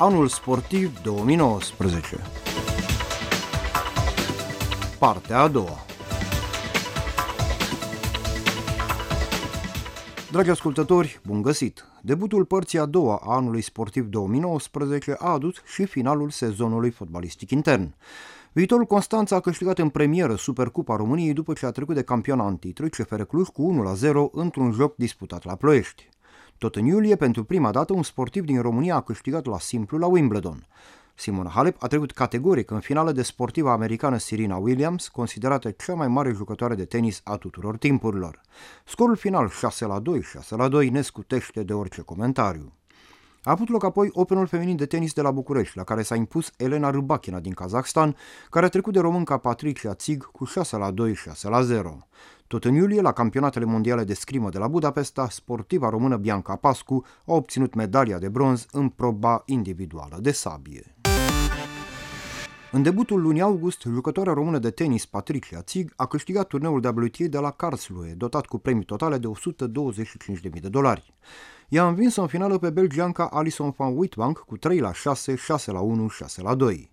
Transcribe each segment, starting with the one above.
Anul sportiv 2019 Partea a doua Dragi ascultători, bun găsit! Debutul părții a doua a anului sportiv 2019 a adus și finalul sezonului fotbalistic intern. Viitorul Constanța a câștigat în premieră Supercupa României după ce a trecut de campion antitru CFR Cluj cu 1-0 într-un joc disputat la Ploiești. Tot în iulie, pentru prima dată, un sportiv din România a câștigat la simplu la Wimbledon. Simona Halep a trecut categoric în finală de sportiva americană Serena Williams, considerată cea mai mare jucătoare de tenis a tuturor timpurilor. Scorul final 6 la 2, 6 la 2 ne scutește de orice comentariu. A avut loc apoi Openul feminin de tenis de la București, la care s-a impus Elena Rybakina din Kazakhstan, care a trecut de românca Patricia Țig cu 6 la 2, 6 la 0. Tot în iulie, la campionatele mondiale de scrimă de la Budapesta, sportiva română Bianca Pascu a obținut medalia de bronz în proba individuală de sabie. În debutul lunii august, jucătoarea română de tenis Patricia Țig a câștigat turneul WTA de la Karlsruhe, dotat cu premii totale de 125.000 de dolari. Ea a învins în finală pe belgianca Alison van Witbank cu 3 la 6, 6 la 1, 6 la 2.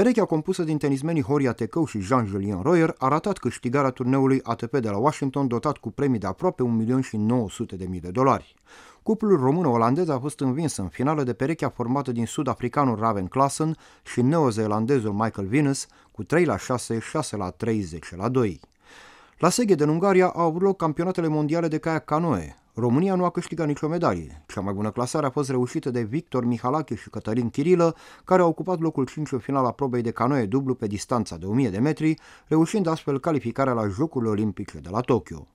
Perechea compusă din tenismenii Horia Tecău și Jean-Julien Royer a ratat câștigarea turneului ATP de la Washington dotat cu premii de aproape 1.900.000 de dolari. Cuplul român-olandez a fost învins în finală de perechea formată din sud-africanul Raven Klassen și neozeelandezul Michael Venus cu 3 la 6, 6 la 3, 10 la 2. La Seged, în Ungaria, au avut loc campionatele mondiale de caiac canoe. România nu a câștigat nicio medalie. Cea mai bună clasare a fost reușită de Victor Mihalache și Cătălin Chirilă, care au ocupat locul 5 în finala probei de canoe dublu pe distanța de 1000 de metri, reușind astfel calificarea la Jocurile Olimpice de la Tokyo.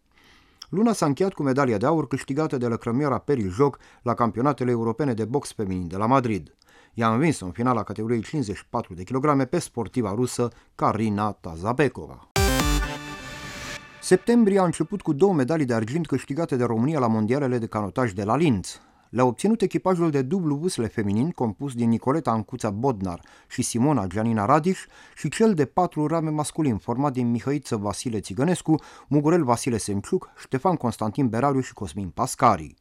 Luna s-a încheiat cu medalia de aur câștigată de lăcrămioara Peri Joc la campionatele europene de box feminin de la Madrid. I-a învins în finala categoriei 54 de kg pe sportiva rusă Karina Tazabekova. Septembrie a început cu două medalii de argint câștigate de România la mondialele de canotaj de la Linz. Le-a obținut echipajul de dublu vâsle feminin compus din Nicoleta Ancuța Bodnar și Simona Gianina Radiș și cel de patru rame masculin format din Mihăiță Vasile Țigănescu, Mugurel Vasile Semciuc, Ștefan Constantin Beraliu și Cosmin Pascari.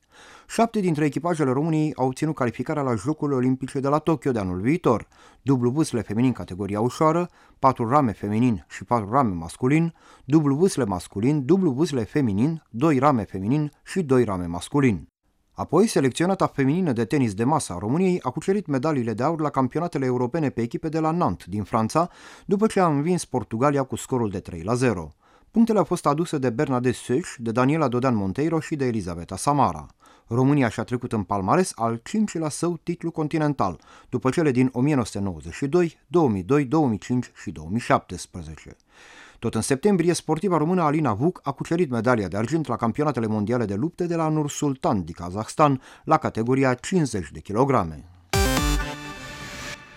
Șapte dintre echipajele României au obținut calificarea la Jocurile Olimpice de la Tokyo de anul viitor. Dublu vâsle feminin categoria ușoară, patru rame feminin și patru rame masculin, dublu vâsle masculin, dublu vâsle feminin, doi rame feminin și doi rame masculin. Apoi, selecționata feminină de tenis de masă a României a cucerit medaliile de aur la campionatele europene pe echipe de la Nantes, din Franța, după ce a învins Portugalia cu scorul de 3 la 0. Punctele au fost aduse de Bernadette Seuch, de Daniela Dodan Monteiro și de Elisabeta Samara. România și-a trecut în palmares al cincilea său titlu continental, după cele din 1992, 2002, 2005 și 2017. Tot în septembrie, sportiva română Alina Vuc a cucerit medalia de argint la campionatele mondiale de lupte de la Nur Sultan din Kazahstan la categoria 50 de kilograme.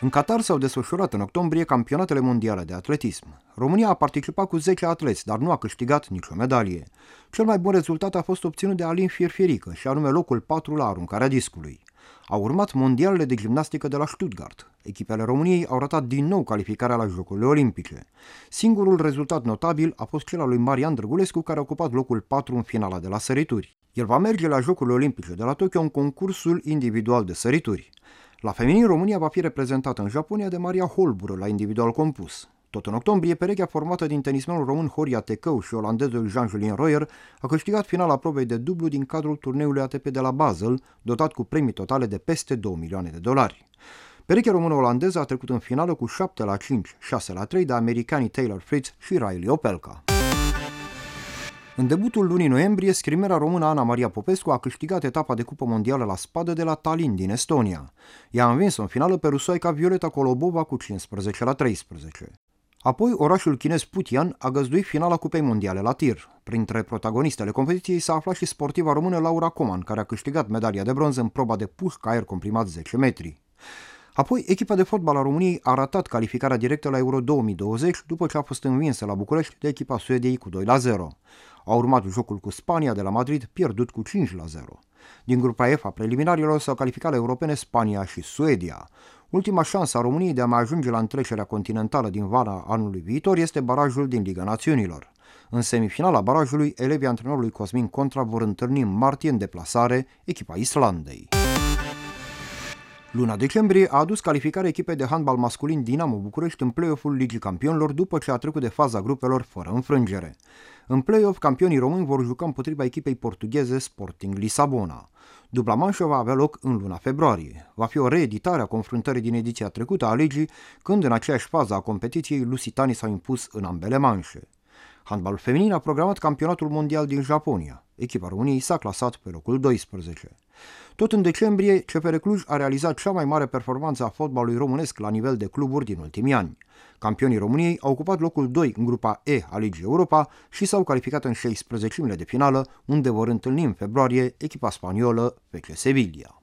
În Qatar s-au desfășurat în octombrie campionatele mondiale de atletism. România a participat cu 10 atleți, dar nu a câștigat nicio medalie. Cel mai bun rezultat a fost obținut de Alin Fierfierică, și anume locul 4 la aruncarea discului. Au urmat mondialele de gimnastică de la Stuttgart. Echipele României au ratat din nou calificarea la Jocurile Olimpice. Singurul rezultat notabil a fost cel al lui Marian Drăgulescu, care a ocupat locul 4 în finala de la sărituri. El va merge la Jocurile Olimpice de la Tokyo în concursul individual de sărituri. La feminin, România va fi reprezentată în Japonia de Maria Holbură la individual compus. Tot în octombrie, perechea formată din tenismenul român Horia Tecău și olandezul Jean-Julien Royer a câștigat finala probei de dublu din cadrul turneului ATP de la Basel, dotat cu premii totale de peste 2 milioane de dolari. Perechea română-olandeză a trecut în finală cu 7 la 5, 6 la 3 de americanii Taylor Fritz și Riley Opelka. În debutul lunii noiembrie, scrimera română Ana Maria Popescu a câștigat etapa de cupă mondială la spadă de la Tallinn din Estonia. Ea a învins în finală pe rusoica Violeta Kolobova cu 15 la 13. Apoi, orașul chinez Putian a găzduit finala Cupei Mondiale la tir. Printre protagonistele competiției s-a aflat și sportiva română Laura Coman, care a câștigat medalia de bronz în proba de pușcă aer comprimat 10 metri. Apoi, echipa de fotbal a României a ratat calificarea directă la Euro 2020 după ce a fost învinsă la București de echipa Suediei cu 2 la 0. A urmat jocul cu Spania de la Madrid, pierdut cu 5 la 0. Din grupa F a preliminarilor s-au calificat la europene Spania și Suedia. Ultima șansă a României de a mai ajunge la întrecerea continentală din vara anului viitor este barajul din Liga Națiunilor. În semifinala barajului, elevii antrenorului Cosmin Contra vor întâlni în martie în deplasare echipa Islandei. Luna decembrie a adus calificare echipei de handbal masculin Dinamo București în play-off-ul Ligii Campionilor după ce a trecut de faza grupelor fără înfrângere. În play-off, campionii români vor juca împotriva echipei portugheze Sporting Lisabona. Dubla manșă va avea loc în luna februarie. Va fi o reeditare a confruntării din ediția trecută a legii, când în aceeași fază a competiției lusitanii s-au impus în ambele manșe. Handbalul feminin a programat campionatul mondial din Japonia. Echipa României s-a clasat pe locul 12. Tot în decembrie, CFR Cluj a realizat cea mai mare performanță a fotbalului românesc la nivel de cluburi din ultimii ani. Campionii României au ocupat locul 2 în grupa E a Ligii Europa și s-au calificat în 16 de finală, unde vor întâlni în februarie echipa spaniolă FC Sevilla.